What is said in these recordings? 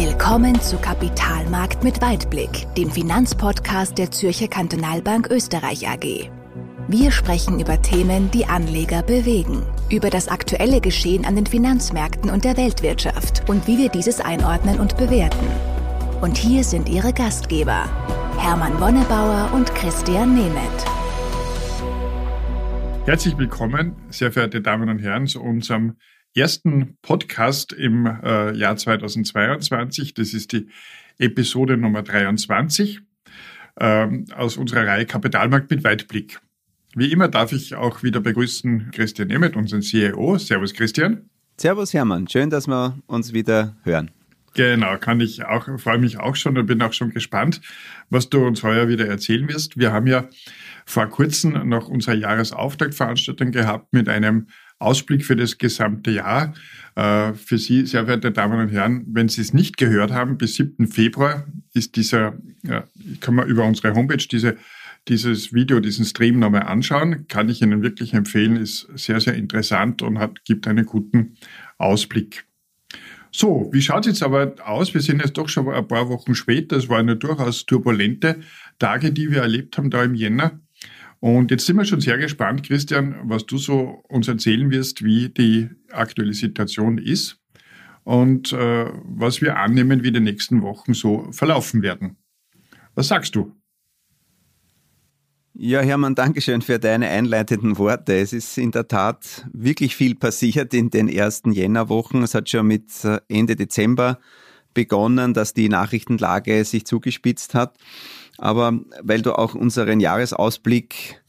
Willkommen zu Kapitalmarkt mit Weitblick, dem Finanzpodcast der Zürcher Kantonalbank Österreich AG. Wir sprechen über Themen, die Anleger bewegen, über das aktuelle Geschehen an den Finanzmärkten und der Weltwirtschaft und wie wir dieses einordnen und bewerten. Und hier sind Ihre Gastgeber, Hermann Wonnebauer und Christian Nemeth. Herzlich willkommen, sehr verehrte Damen und Herren, zu unserem ersten Podcast im äh, Jahr 2022. Das ist die Episode Nummer 23 ähm, aus unserer Reihe Kapitalmarkt mit Weitblick. Wie immer darf ich auch wieder begrüßen Christian Nemeth, unseren CEO. Servus Christian. Servus Hermann, schön, dass wir uns wieder hören. Genau, kann ich auch, freue mich auch schon und bin auch schon gespannt, was du uns heuer wieder erzählen wirst. Wir haben ja vor kurzem noch unsere Jahresauftaktveranstaltung gehabt mit einem Ausblick für das gesamte Jahr. Äh, für Sie, sehr verehrte Damen und Herren, wenn Sie es nicht gehört haben, bis 7. Februar ist dieser, kann man über unsere Homepage diese, dieses Video, diesen Stream nochmal anschauen. Kann ich Ihnen wirklich empfehlen, ist sehr, sehr interessant und hat, gibt einen guten Ausblick. So, wie schaut es jetzt aber aus? Wir sind jetzt doch schon ein paar Wochen später. Es waren ja durchaus turbulente Tage, die wir erlebt haben da im Jänner. Und jetzt sind wir schon sehr gespannt, Christian, was du so uns erzählen wirst, wie die aktuelle Situation ist und äh, was wir annehmen, wie die nächsten Wochen so verlaufen werden. Was sagst du? Ja, Hermann, danke schön für deine einleitenden Worte. Es ist in der Tat wirklich viel passiert in den ersten Jännerwochen. Es hat schon mit äh, Ende Dezember begonnen, dass die Nachrichtenlage sich zugespitzt hat. Aber weil du auch unseren Jahresausblick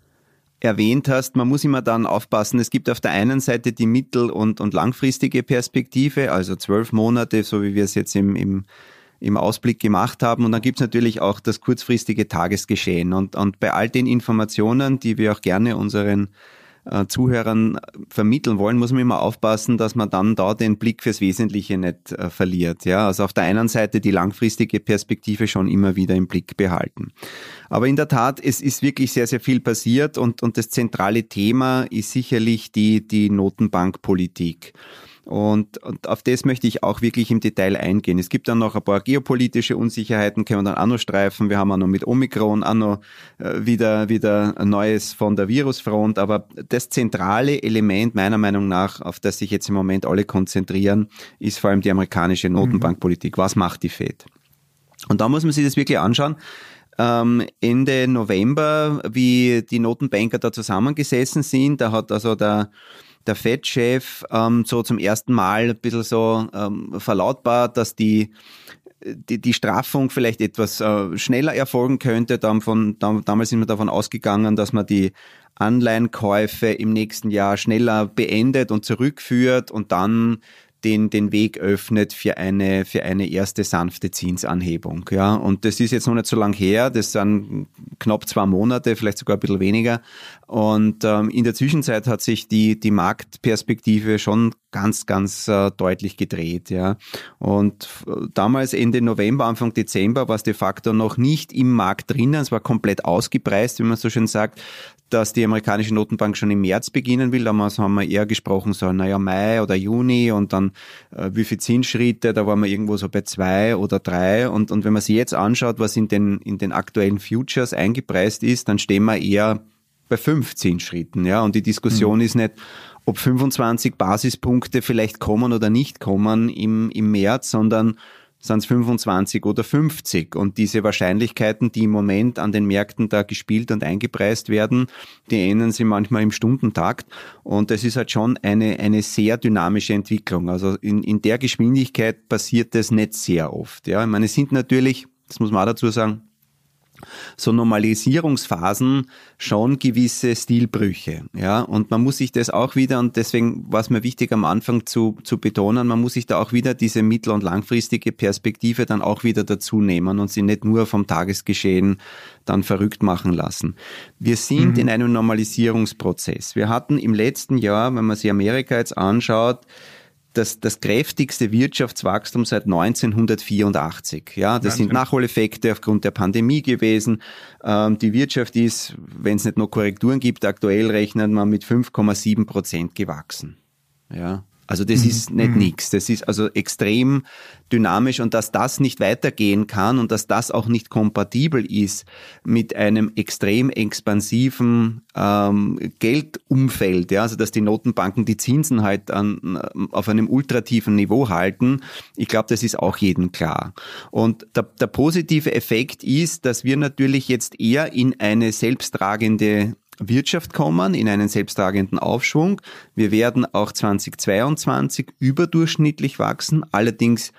erwähnt hast, man muss immer dann aufpassen. Es gibt auf der einen Seite die mittel- und, und langfristige Perspektive, also zwölf Monate, so wie wir es jetzt im, im, im Ausblick gemacht haben. Und dann gibt es natürlich auch das kurzfristige Tagesgeschehen. Und, und bei all den Informationen, die wir auch gerne unseren äh, Zuhörern vermitteln wollen, muss man immer aufpassen, dass man dann da den Blick fürs Wesentliche nicht äh, verliert. Ja, also auf der einen Seite die langfristige Perspektive schon immer wieder im Blick behalten. Aber in der Tat, es ist wirklich sehr, sehr viel passiert und, und das zentrale Thema ist sicherlich die, die Notenbankpolitik. Und, und auf das möchte ich auch wirklich im Detail eingehen. Es gibt dann noch ein paar geopolitische Unsicherheiten, können wir dann auch noch streifen. Wir haben auch noch mit Omikron auch noch äh, wieder, wieder Neues von der Virusfront. Aber das zentrale Element meiner Meinung nach, auf das sich jetzt im Moment alle konzentrieren, ist vor allem die amerikanische Notenbankpolitik. Was macht die Fed? Und da muss man sich das wirklich anschauen ähm, Ende November, wie die Notenbanker da zusammengesessen sind. Da hat also der der Fed-Chef ähm, so zum ersten Mal ein bisschen so ähm, verlautbart, dass die die, die Straffung vielleicht etwas äh, schneller erfolgen könnte. Dann von, da, damals sind wir davon ausgegangen, dass man die Anleihenkäufe im nächsten Jahr schneller beendet und zurückführt und dann den, den Weg öffnet für eine, für eine erste sanfte Zinsanhebung. Ja, und das ist jetzt noch nicht so lang her. Das sind knapp zwei Monate, vielleicht sogar ein bisschen weniger. Und ähm, in der Zwischenzeit hat sich die, die Marktperspektive schon ganz, ganz äh, deutlich gedreht. Ja. Und damals Ende November, Anfang Dezember war es de facto noch nicht im Markt drinnen. Es war komplett ausgepreist, wie man so schön sagt, dass die amerikanische Notenbank schon im März beginnen will. Damals haben wir eher gesprochen, so naja, Mai oder Juni und dann äh, wie viele Zinsschritte, da waren wir irgendwo so bei zwei oder drei. Und, und wenn man sich jetzt anschaut, was in den, in den aktuellen Futures eingepreist ist, dann stehen wir eher bei fünf Zinsschritten. Ja? Und die Diskussion mhm. ist nicht, ob 25 Basispunkte vielleicht kommen oder nicht kommen im, im März, sondern sind es 25 oder 50. Und diese Wahrscheinlichkeiten, die im Moment an den Märkten da gespielt und eingepreist werden, die ändern sich manchmal im Stundentakt. Und das ist halt schon eine, eine sehr dynamische Entwicklung. Also in, in der Geschwindigkeit passiert das nicht sehr oft. Ja, ich meine, es sind natürlich, das muss man auch dazu sagen, so Normalisierungsphasen schon gewisse Stilbrüche. Ja, und man muss sich das auch wieder, und deswegen war es mir wichtig am Anfang zu, zu betonen, man muss sich da auch wieder diese mittel- und langfristige Perspektive dann auch wieder dazu nehmen und sie nicht nur vom Tagesgeschehen dann verrückt machen lassen. Wir sind mhm. in einem Normalisierungsprozess. Wir hatten im letzten Jahr, wenn man sich Amerika jetzt anschaut, das, das kräftigste Wirtschaftswachstum seit 1984. Ja, das sind Nachholeffekte aufgrund der Pandemie gewesen. Ähm, die Wirtschaft ist, wenn es nicht nur Korrekturen gibt, aktuell rechnet man mit 5,7 Prozent gewachsen. Ja. Also das mhm. ist nicht mhm. nichts. Das ist also extrem dynamisch und dass das nicht weitergehen kann und dass das auch nicht kompatibel ist mit einem extrem expansiven ähm, Geldumfeld, ja, also dass die Notenbanken die Zinsen halt an, auf einem ultratieven Niveau halten. Ich glaube, das ist auch jedem klar. Und der, der positive Effekt ist, dass wir natürlich jetzt eher in eine selbsttragende Wirtschaft kommen, in einen selbsttragenden Aufschwung. Wir werden auch 2022 überdurchschnittlich wachsen, allerdings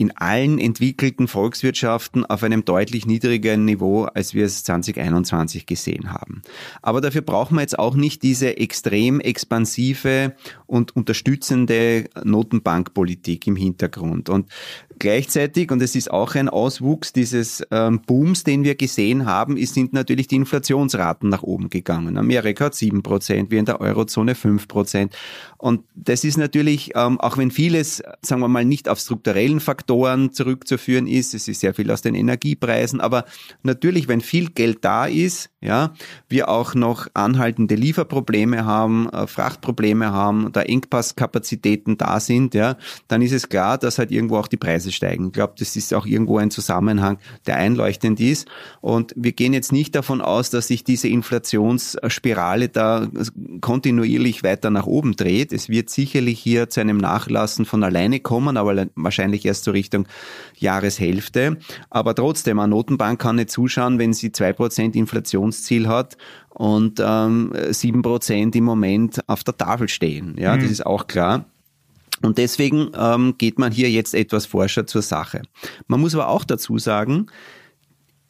in allen entwickelten Volkswirtschaften auf einem deutlich niedrigeren Niveau, als wir es 2021 gesehen haben. Aber dafür brauchen wir jetzt auch nicht diese extrem expansive und unterstützende Notenbankpolitik im Hintergrund. Und Gleichzeitig, und es ist auch ein Auswuchs dieses ähm, Booms, den wir gesehen haben, sind natürlich die Inflationsraten nach oben gegangen. Amerika hat sieben Prozent, wir in der Eurozone fünf Prozent. Und das ist natürlich, ähm, auch wenn vieles, sagen wir mal, nicht auf strukturellen Faktoren zurückzuführen ist, es ist sehr viel aus den Energiepreisen, aber natürlich, wenn viel Geld da ist, ja, wir auch noch anhaltende Lieferprobleme haben, äh, Frachtprobleme haben, da Engpasskapazitäten da sind, ja, dann ist es klar, dass halt irgendwo auch die Preise steigen. Ich glaube, das ist auch irgendwo ein Zusammenhang, der einleuchtend ist. Und wir gehen jetzt nicht davon aus, dass sich diese Inflationsspirale da kontinuierlich weiter nach oben dreht. Es wird sicherlich hier zu einem Nachlassen von alleine kommen, aber wahrscheinlich erst so Richtung Jahreshälfte. Aber trotzdem, eine Notenbank kann nicht zuschauen, wenn sie zwei Prozent Inflationsziel hat und ähm, sieben ähm, Prozent im Moment auf der Tafel stehen. Ja, mhm. das ist auch klar. Und deswegen ähm, geht man hier jetzt etwas forscher zur Sache. Man muss aber auch dazu sagen,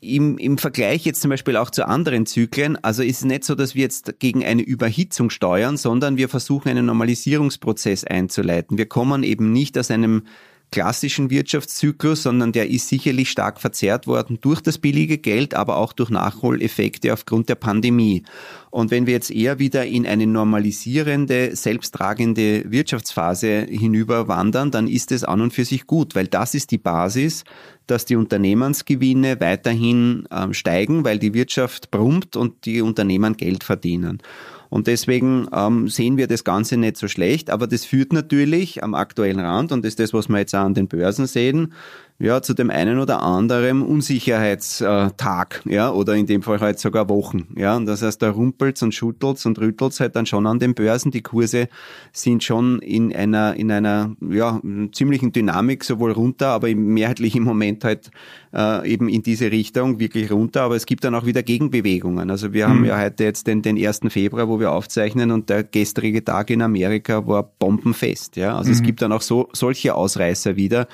im, im Vergleich jetzt zum Beispiel auch zu anderen Zyklen, also ist es nicht so, dass wir jetzt gegen eine Überhitzung steuern, sondern wir versuchen einen Normalisierungsprozess einzuleiten. Wir kommen eben nicht aus einem klassischen Wirtschaftszyklus, sondern der ist sicherlich stark verzerrt worden durch das billige Geld, aber auch durch Nachholeffekte aufgrund der Pandemie. Und wenn wir jetzt eher wieder in eine normalisierende, selbsttragende Wirtschaftsphase hinüberwandern, dann ist es an und für sich gut, weil das ist die Basis, dass die Unternehmensgewinne weiterhin äh, steigen, weil die Wirtschaft brummt und die Unternehmen Geld verdienen. Und deswegen ähm, sehen wir das Ganze nicht so schlecht, aber das führt natürlich am aktuellen Rand, und ist das, was wir jetzt auch an den Börsen sehen, ja, zu dem einen oder anderen Unsicherheitstag, ja, oder in dem Fall halt sogar Wochen, ja. Und das heißt, da rumpelt's und schüttelt's und rüttelt's halt dann schon an den Börsen. Die Kurse sind schon in einer, in einer, ja, ziemlichen Dynamik sowohl runter, aber mehrheitlich im Moment halt äh, eben in diese Richtung wirklich runter. Aber es gibt dann auch wieder Gegenbewegungen. Also wir mhm. haben ja heute jetzt den, den 1. Februar, wo wir aufzeichnen und der gestrige Tag in Amerika war bombenfest, ja. Also mhm. es gibt dann auch so, solche Ausreißer wieder.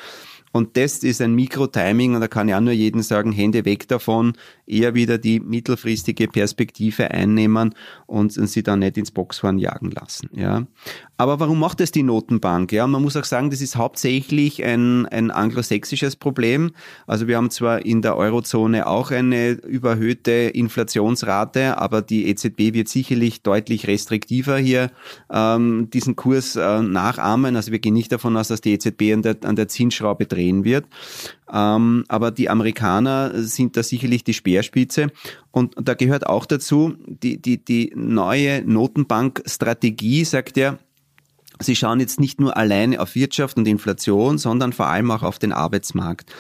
Und das ist ein Mikro-Timing und da kann ich auch nur jedem sagen, Hände weg davon, eher wieder die mittelfristige Perspektive einnehmen und sie dann nicht ins Boxhorn jagen lassen. Ja. Aber warum macht das die Notenbank? Ja, man muss auch sagen, das ist hauptsächlich ein, ein anglosächsisches Problem. Also wir haben zwar in der Eurozone auch eine überhöhte Inflationsrate, aber die EZB wird sicherlich deutlich restriktiver hier ähm, diesen Kurs äh, nachahmen. Also wir gehen nicht davon aus, dass die EZB an der, an der Zinsschraube drehen wird. Ähm, aber die Amerikaner sind da sicherlich die Speerspitze. Und da gehört auch dazu, die, die, die neue Notenbankstrategie sagt ja, Sie schauen jetzt nicht nur alleine auf Wirtschaft und Inflation, sondern vor allem auch auf den Arbeitsmarkt.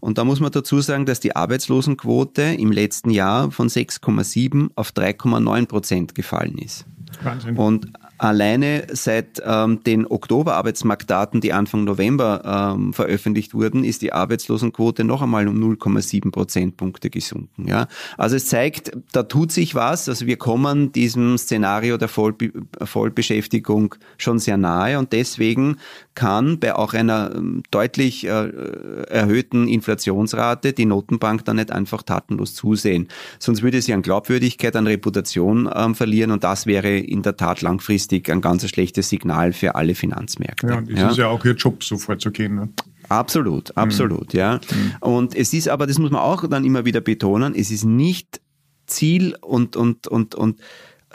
Und da muss man dazu sagen, dass die Arbeitslosenquote im letzten Jahr von 6,7 auf 3,9 Prozent gefallen ist. Wahnsinn. Und Alleine seit ähm, den Oktober-Arbeitsmarktdaten, die Anfang November ähm, veröffentlicht wurden, ist die Arbeitslosenquote noch einmal um 0,7 Prozentpunkte gesunken. Ja? Also es zeigt, da tut sich was. Also wir kommen diesem Szenario der Vollbe Vollbeschäftigung schon sehr nahe und deswegen kann bei auch einer ähm, deutlich äh, erhöhten Inflationsrate die Notenbank dann nicht einfach tatenlos zusehen. Sonst würde sie an Glaubwürdigkeit, an Reputation ähm, verlieren und das wäre in der Tat langfristig ein ganz schlechtes Signal für alle Finanzmärkte. Ja, und es ja? ist ja auch ihr Job, so vorzugehen. Ne? Absolut, mhm. absolut, mhm. ja. Und es ist aber, das muss man auch dann immer wieder betonen, es ist nicht Ziel und, und, und, und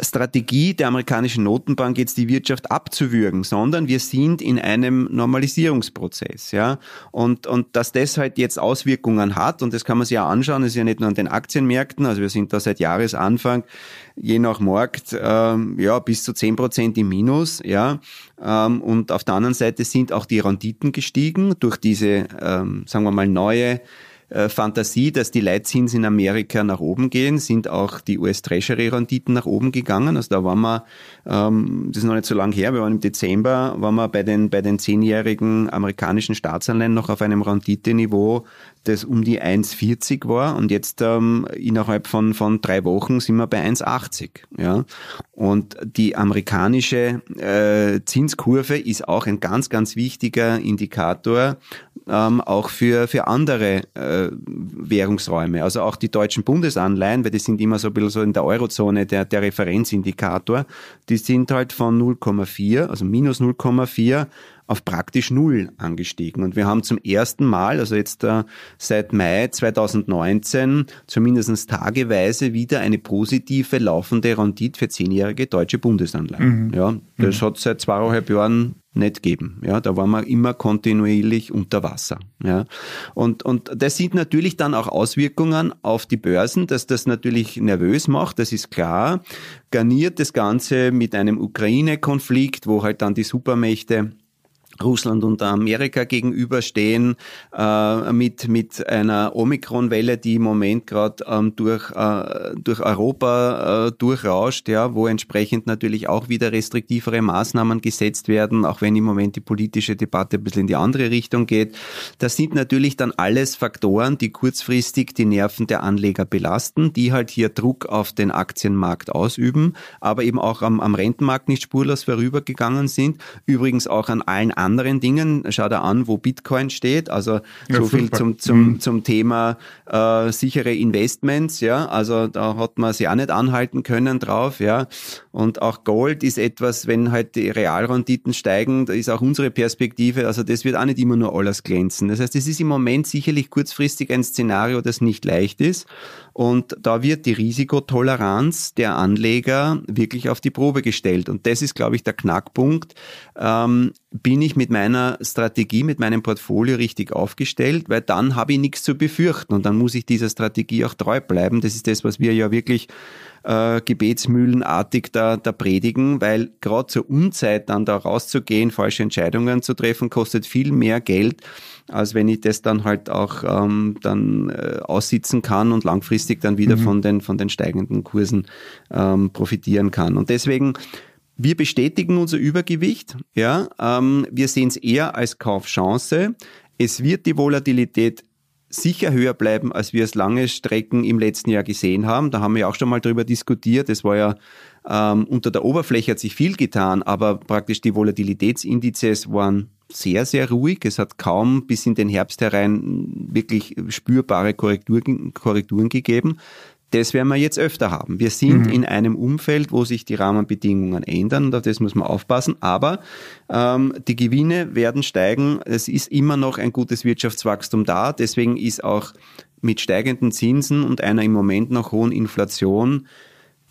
Strategie der amerikanischen Notenbank, jetzt die Wirtschaft abzuwürgen, sondern wir sind in einem Normalisierungsprozess, ja. Und, und dass das halt jetzt Auswirkungen hat, und das kann man sich ja anschauen, das ist ja nicht nur an den Aktienmärkten, also wir sind da seit Jahresanfang je nach Markt ähm, ja bis zu zehn Prozent im Minus, ja. Ähm, und auf der anderen Seite sind auch die Renditen gestiegen durch diese, ähm, sagen wir mal, neue äh, Fantasie, dass die Leitzinsen in Amerika nach oben gehen, sind auch die US-Treasury-Renditen nach oben gegangen. Also da waren wir, ähm, das ist noch nicht so lange her, wir waren im Dezember, waren wir bei den, bei den zehnjährigen amerikanischen Staatsanleihen noch auf einem Renditeniveau, das um die 1,40 war und jetzt ähm, innerhalb von, von drei Wochen sind wir bei 1,80. Ja? Und die amerikanische äh, Zinskurve ist auch ein ganz, ganz wichtiger Indikator ähm, auch für, für andere äh, Währungsräume. Also auch die deutschen Bundesanleihen, weil die sind immer so ein bisschen so in der Eurozone der, der Referenzindikator, die sind halt von 0,4, also minus 0,4 auf praktisch null angestiegen. Und wir haben zum ersten Mal, also jetzt äh, seit Mai 2019, zumindest tageweise wieder eine positive laufende Rendite für zehnjährige deutsche Bundesanleihen. Mhm. Ja, das mhm. hat seit zweieinhalb Jahren nicht geben. Ja, da waren wir immer kontinuierlich unter Wasser. Ja, und, und das sieht natürlich dann auch Auswirkungen auf die Börsen, dass das natürlich nervös macht, das ist klar. Garniert das Ganze mit einem Ukraine-Konflikt, wo halt dann die Supermächte Russland und Amerika gegenüberstehen, äh, mit, mit einer Omikron-Welle, die im Moment gerade ähm, durch, äh, durch Europa äh, durchrauscht, ja, wo entsprechend natürlich auch wieder restriktivere Maßnahmen gesetzt werden, auch wenn im Moment die politische Debatte ein bisschen in die andere Richtung geht. Das sind natürlich dann alles Faktoren, die kurzfristig die Nerven der Anleger belasten, die halt hier Druck auf den Aktienmarkt ausüben, aber eben auch am, am Rentenmarkt nicht spurlos vorübergegangen sind. Übrigens auch an allen anderen anderen Dingen. Schau da an, wo Bitcoin steht. Also ja, so viel zum, zum, mhm. zum Thema äh, sichere Investments. Ja, also da hat man sich auch nicht anhalten können drauf. Ja, und auch Gold ist etwas, wenn halt die Realrenditen steigen, da ist auch unsere Perspektive. Also das wird auch nicht immer nur alles glänzen. Das heißt, es ist im Moment sicherlich kurzfristig ein Szenario, das nicht leicht ist. Und da wird die Risikotoleranz der Anleger wirklich auf die Probe gestellt. Und das ist, glaube ich, der Knackpunkt. Ähm, bin ich mit meiner Strategie, mit meinem Portfolio richtig aufgestellt? Weil dann habe ich nichts zu befürchten und dann muss ich dieser Strategie auch treu bleiben. Das ist das, was wir ja wirklich äh, gebetsmühlenartig da, da predigen, weil gerade zur Unzeit dann da rauszugehen, falsche Entscheidungen zu treffen, kostet viel mehr Geld, als wenn ich das dann halt auch ähm, dann äh, aussitzen kann und langfristig dann wieder mhm. von, den, von den steigenden Kursen ähm, profitieren kann. Und deswegen wir bestätigen unser Übergewicht. Ja, ähm, wir sehen es eher als Kaufchance. Es wird die Volatilität sicher höher bleiben, als wir es lange Strecken im letzten Jahr gesehen haben. Da haben wir auch schon mal drüber diskutiert. Es war ja ähm, unter der Oberfläche hat sich viel getan, aber praktisch die Volatilitätsindizes waren sehr, sehr ruhig. Es hat kaum bis in den Herbst herein wirklich spürbare Korrekturen, Korrekturen gegeben. Das werden wir jetzt öfter haben. Wir sind mhm. in einem Umfeld, wo sich die Rahmenbedingungen ändern und auf das muss man aufpassen. Aber ähm, die Gewinne werden steigen. Es ist immer noch ein gutes Wirtschaftswachstum da. Deswegen ist auch mit steigenden Zinsen und einer im Moment noch hohen Inflation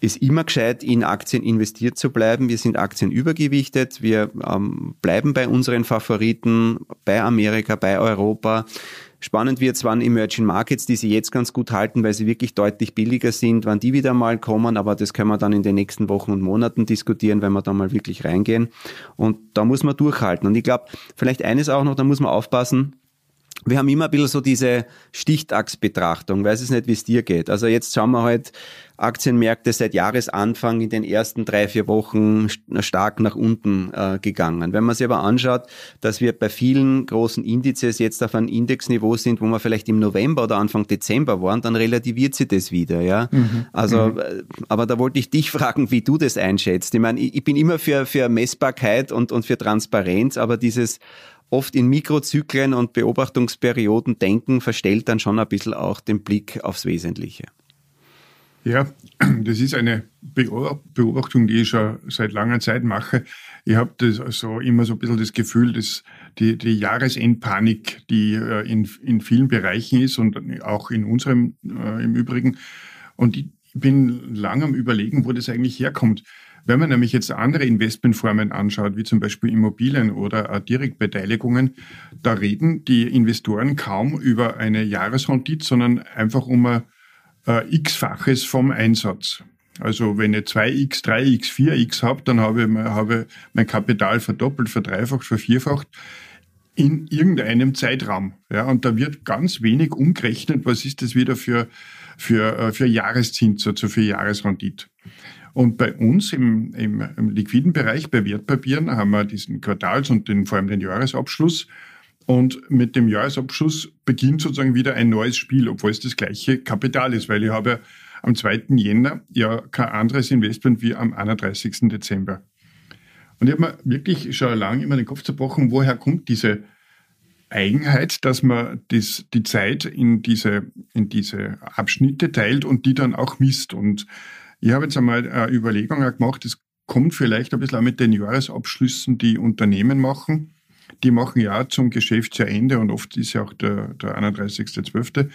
ist immer gescheit, in Aktien investiert zu bleiben. Wir sind Aktien übergewichtet. Wir ähm, bleiben bei unseren Favoriten, bei Amerika, bei Europa. Spannend wird es, wann Emerging Markets, die sie jetzt ganz gut halten, weil sie wirklich deutlich billiger sind, wann die wieder mal kommen, aber das können wir dann in den nächsten Wochen und Monaten diskutieren, wenn wir da mal wirklich reingehen. Und da muss man durchhalten. Und ich glaube, vielleicht eines auch noch, da muss man aufpassen, wir haben immer ein bisschen so diese Stichtachsbetrachtung, weiß es nicht, wie es dir geht. Also jetzt schauen wir halt Aktienmärkte seit Jahresanfang in den ersten drei, vier Wochen stark nach unten äh, gegangen. Wenn man sich aber anschaut, dass wir bei vielen großen Indizes jetzt auf einem Indexniveau sind, wo wir vielleicht im November oder Anfang Dezember waren, dann relativiert sich das wieder, ja. Mhm. Also, mhm. Äh, aber da wollte ich dich fragen, wie du das einschätzt. Ich meine, ich bin immer für, für Messbarkeit und, und für Transparenz, aber dieses oft in Mikrozyklen und Beobachtungsperioden denken, verstellt dann schon ein bisschen auch den Blick aufs Wesentliche. Ja, das ist eine Beobachtung, die ich schon seit langer Zeit mache. Ich habe also immer so ein bisschen das Gefühl, dass die, die Jahresendpanik, die äh, in, in vielen Bereichen ist und auch in unserem äh, im Übrigen, und ich, bin lange am Überlegen, wo das eigentlich herkommt. Wenn man nämlich jetzt andere Investmentformen anschaut, wie zum Beispiel Immobilien oder Direktbeteiligungen, da reden die Investoren kaum über eine Jahresrendite, sondern einfach um ein x-faches vom Einsatz. Also wenn ich 2x, 3x, 4x habe, dann habe ich, habe mein Kapital verdoppelt, verdreifacht, vervierfacht in irgendeinem Zeitraum. Ja, und da wird ganz wenig umgerechnet, was ist das wieder für, für, äh, für Jahreszins, also für Jahresrendite. Und bei uns im, im, im liquiden Bereich, bei Wertpapieren, haben wir diesen Quartals- und den, vor allem den Jahresabschluss. Und mit dem Jahresabschluss beginnt sozusagen wieder ein neues Spiel, obwohl es das gleiche Kapital ist, weil ich habe ja am 2. Jänner ja kein anderes Investment wie am 31. Dezember. Und ich habe mir wirklich schon lange immer den Kopf zerbrochen, woher kommt diese Eigenheit, dass man das, die Zeit in diese, in diese Abschnitte teilt und die dann auch misst. Und ich habe jetzt einmal eine Überlegung gemacht, das kommt vielleicht ein bisschen auch mit den Jahresabschlüssen, die Unternehmen machen. Die machen ja zum Geschäftsjahrende und oft ist ja auch der, der 31.12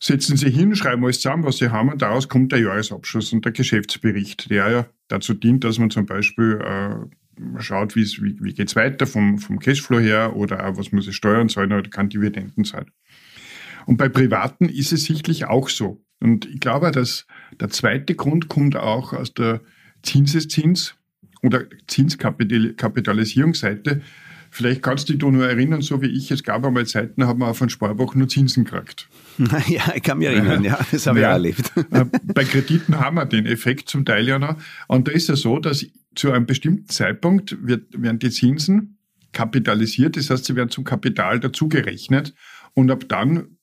setzen Sie hin, schreiben alles zusammen, was Sie haben und daraus kommt der Jahresabschluss und der Geschäftsbericht, der ja dazu dient, dass man zum Beispiel äh, schaut, wie, wie geht's weiter vom, vom Cashflow her oder auch, was muss ich steuern zahlen oder kann Dividenden zahlen. Und bei Privaten ist es sichtlich auch so. Und ich glaube, dass der zweite Grund kommt auch aus der Zinseszins- oder Zinskapitalisierungsseite. Vielleicht kannst du dich nur erinnern, so wie ich, es gab einmal Zeiten, da haben wir auf ein Sparbuch nur Zinsen gekriegt. Ja, ich kann mich erinnern, ja, das habe ja, ich auch erlebt. Äh, bei Krediten haben wir den Effekt zum Teil ja noch. Und da ist es so, dass zu einem bestimmten Zeitpunkt wird, werden die Zinsen kapitalisiert, das heißt, sie werden zum Kapital dazugerechnet und ab dann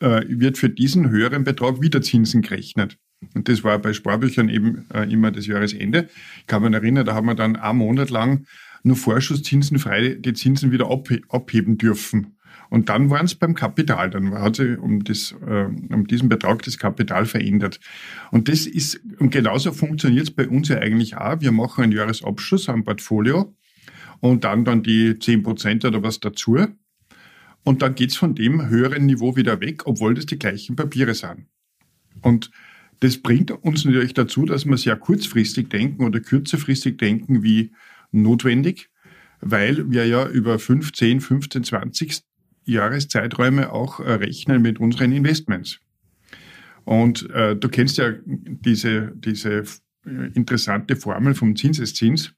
äh, wird für diesen höheren Betrag wieder Zinsen gerechnet. Und das war bei Sparbüchern eben äh, immer das Jahresende. Ich kann mich erinnern, da haben wir dann einen Monat lang nur Vorschusszinsen frei die Zinsen wieder abheben dürfen. Und dann waren es beim Kapital, dann hat sich um, das, äh, um diesen Betrag das Kapital verändert. Und das ist, und genauso funktioniert es bei uns ja eigentlich auch. Wir machen einen Jahresabschluss am Portfolio und dann dann die zehn Prozent oder was dazu. Und dann geht's von dem höheren Niveau wieder weg, obwohl das die gleichen Papiere sind. Und das bringt uns natürlich dazu, dass wir sehr kurzfristig denken oder kürzerfristig denken wie notwendig, weil wir ja über 15, 15, 20 Jahreszeiträume auch äh, rechnen mit unseren Investments. Und äh, du kennst ja diese, diese äh, interessante Formel vom Zinseszins.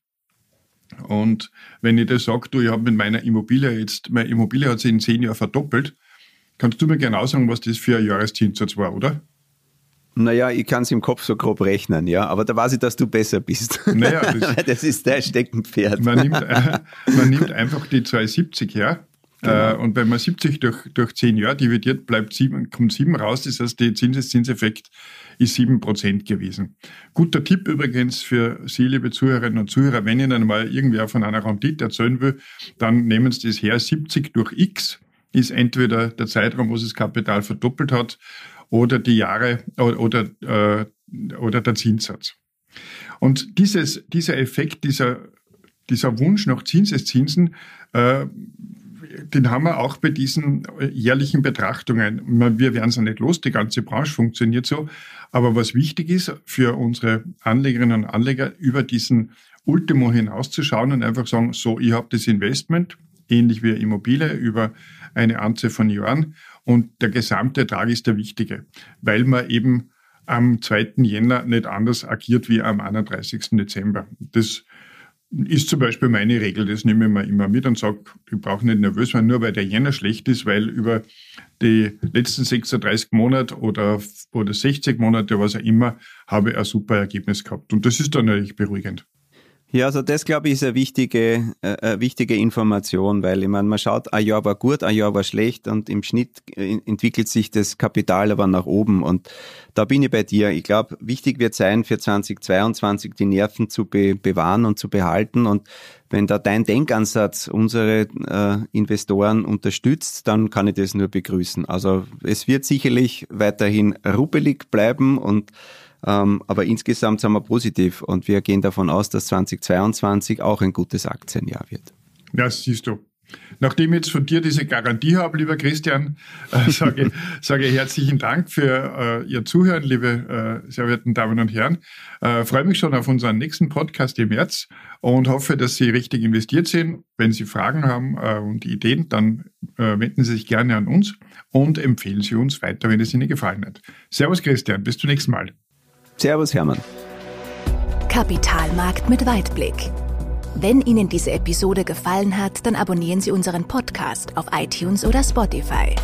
Und wenn ich das sage, du, ich habe mit meiner Immobilie jetzt, meine Immobilie hat sich in zehn Jahren verdoppelt, kannst du mir genau sagen, was das für ein Jahreszinssatz war, oder? Naja, ich kann es im Kopf so grob rechnen, ja. Aber da weiß ich, dass du besser bist. Naja, das, das ist dein Steckenpferd. Man nimmt, äh, man nimmt einfach die 270 her. Genau. Äh, und wenn man 70 durch, durch 10 Jahre dividiert, bleibt 7, kommt 7 raus. Das heißt, der Zinseszinseffekt ist 7% gewesen. Guter Tipp übrigens für Sie, liebe Zuhörerinnen und Zuhörer, wenn Ihnen mal irgendwer von einer Rendite erzählen will, dann nehmen Sie das her. 70 durch X ist entweder der Zeitraum, wo sich das Kapital verdoppelt hat, oder die Jahre oder, äh, oder der Zinssatz. Und dieses, dieser Effekt, dieser, dieser Wunsch nach Zinseszinsen, äh, den haben wir auch bei diesen jährlichen Betrachtungen. Wir werden es ja nicht los, die ganze Branche funktioniert so. Aber was wichtig ist für unsere Anlegerinnen und Anleger, über diesen Ultimo hinauszuschauen und einfach sagen, so, ich habe das Investment, ähnlich wie Immobilie, über eine Anzahl von Jahren und der gesamte Ertrag ist der wichtige, weil man eben am 2. Jänner nicht anders agiert wie am 31. Dezember. Das ist zum Beispiel meine Regel, das nehme ich mir immer mit und sage, ich brauche nicht nervös sein, nur weil der Jänner schlecht ist, weil über die letzten 36 Monate oder, oder 60 Monate, was auch immer, habe ich ein super Ergebnis gehabt. Und das ist dann natürlich beruhigend. Ja, also das glaube ich ist eine wichtige, äh, wichtige Information, weil ich meine, man schaut, ein Jahr war gut, ein Jahr war schlecht und im Schnitt äh, entwickelt sich das Kapital aber nach oben und da bin ich bei dir. Ich glaube, wichtig wird sein für 2022 die Nerven zu be bewahren und zu behalten und wenn da dein Denkansatz unsere äh, Investoren unterstützt, dann kann ich das nur begrüßen. Also es wird sicherlich weiterhin ruppelig bleiben und ähm, aber insgesamt sind wir positiv und wir gehen davon aus, dass 2022 auch ein gutes Aktienjahr wird. Ja, siehst du. Nachdem ich jetzt von dir diese Garantie habe, lieber Christian, äh, sage, sage herzlichen Dank für äh, Ihr Zuhören, liebe äh, sehr verehrten Damen und Herren. Äh, freue mich schon auf unseren nächsten Podcast im März und hoffe, dass Sie richtig investiert sind. Wenn Sie Fragen haben äh, und Ideen, dann äh, wenden Sie sich gerne an uns und empfehlen Sie uns weiter, wenn es Ihnen gefallen hat. Servus Christian, bis zum nächsten Mal. Servus Hermann. Kapitalmarkt mit Weitblick. Wenn Ihnen diese Episode gefallen hat, dann abonnieren Sie unseren Podcast auf iTunes oder Spotify.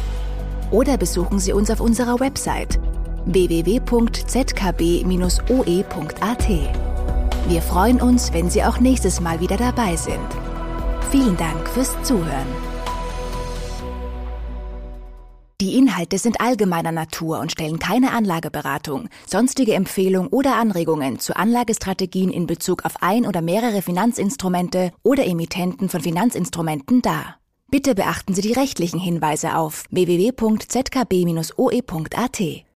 Oder besuchen Sie uns auf unserer Website www.zkb-oe.at. Wir freuen uns, wenn Sie auch nächstes Mal wieder dabei sind. Vielen Dank fürs Zuhören. Die Inhalte sind allgemeiner Natur und stellen keine Anlageberatung, sonstige Empfehlung oder Anregungen zu Anlagestrategien in Bezug auf ein oder mehrere Finanzinstrumente oder Emittenten von Finanzinstrumenten dar. Bitte beachten Sie die rechtlichen Hinweise auf www.zkb-oe.at.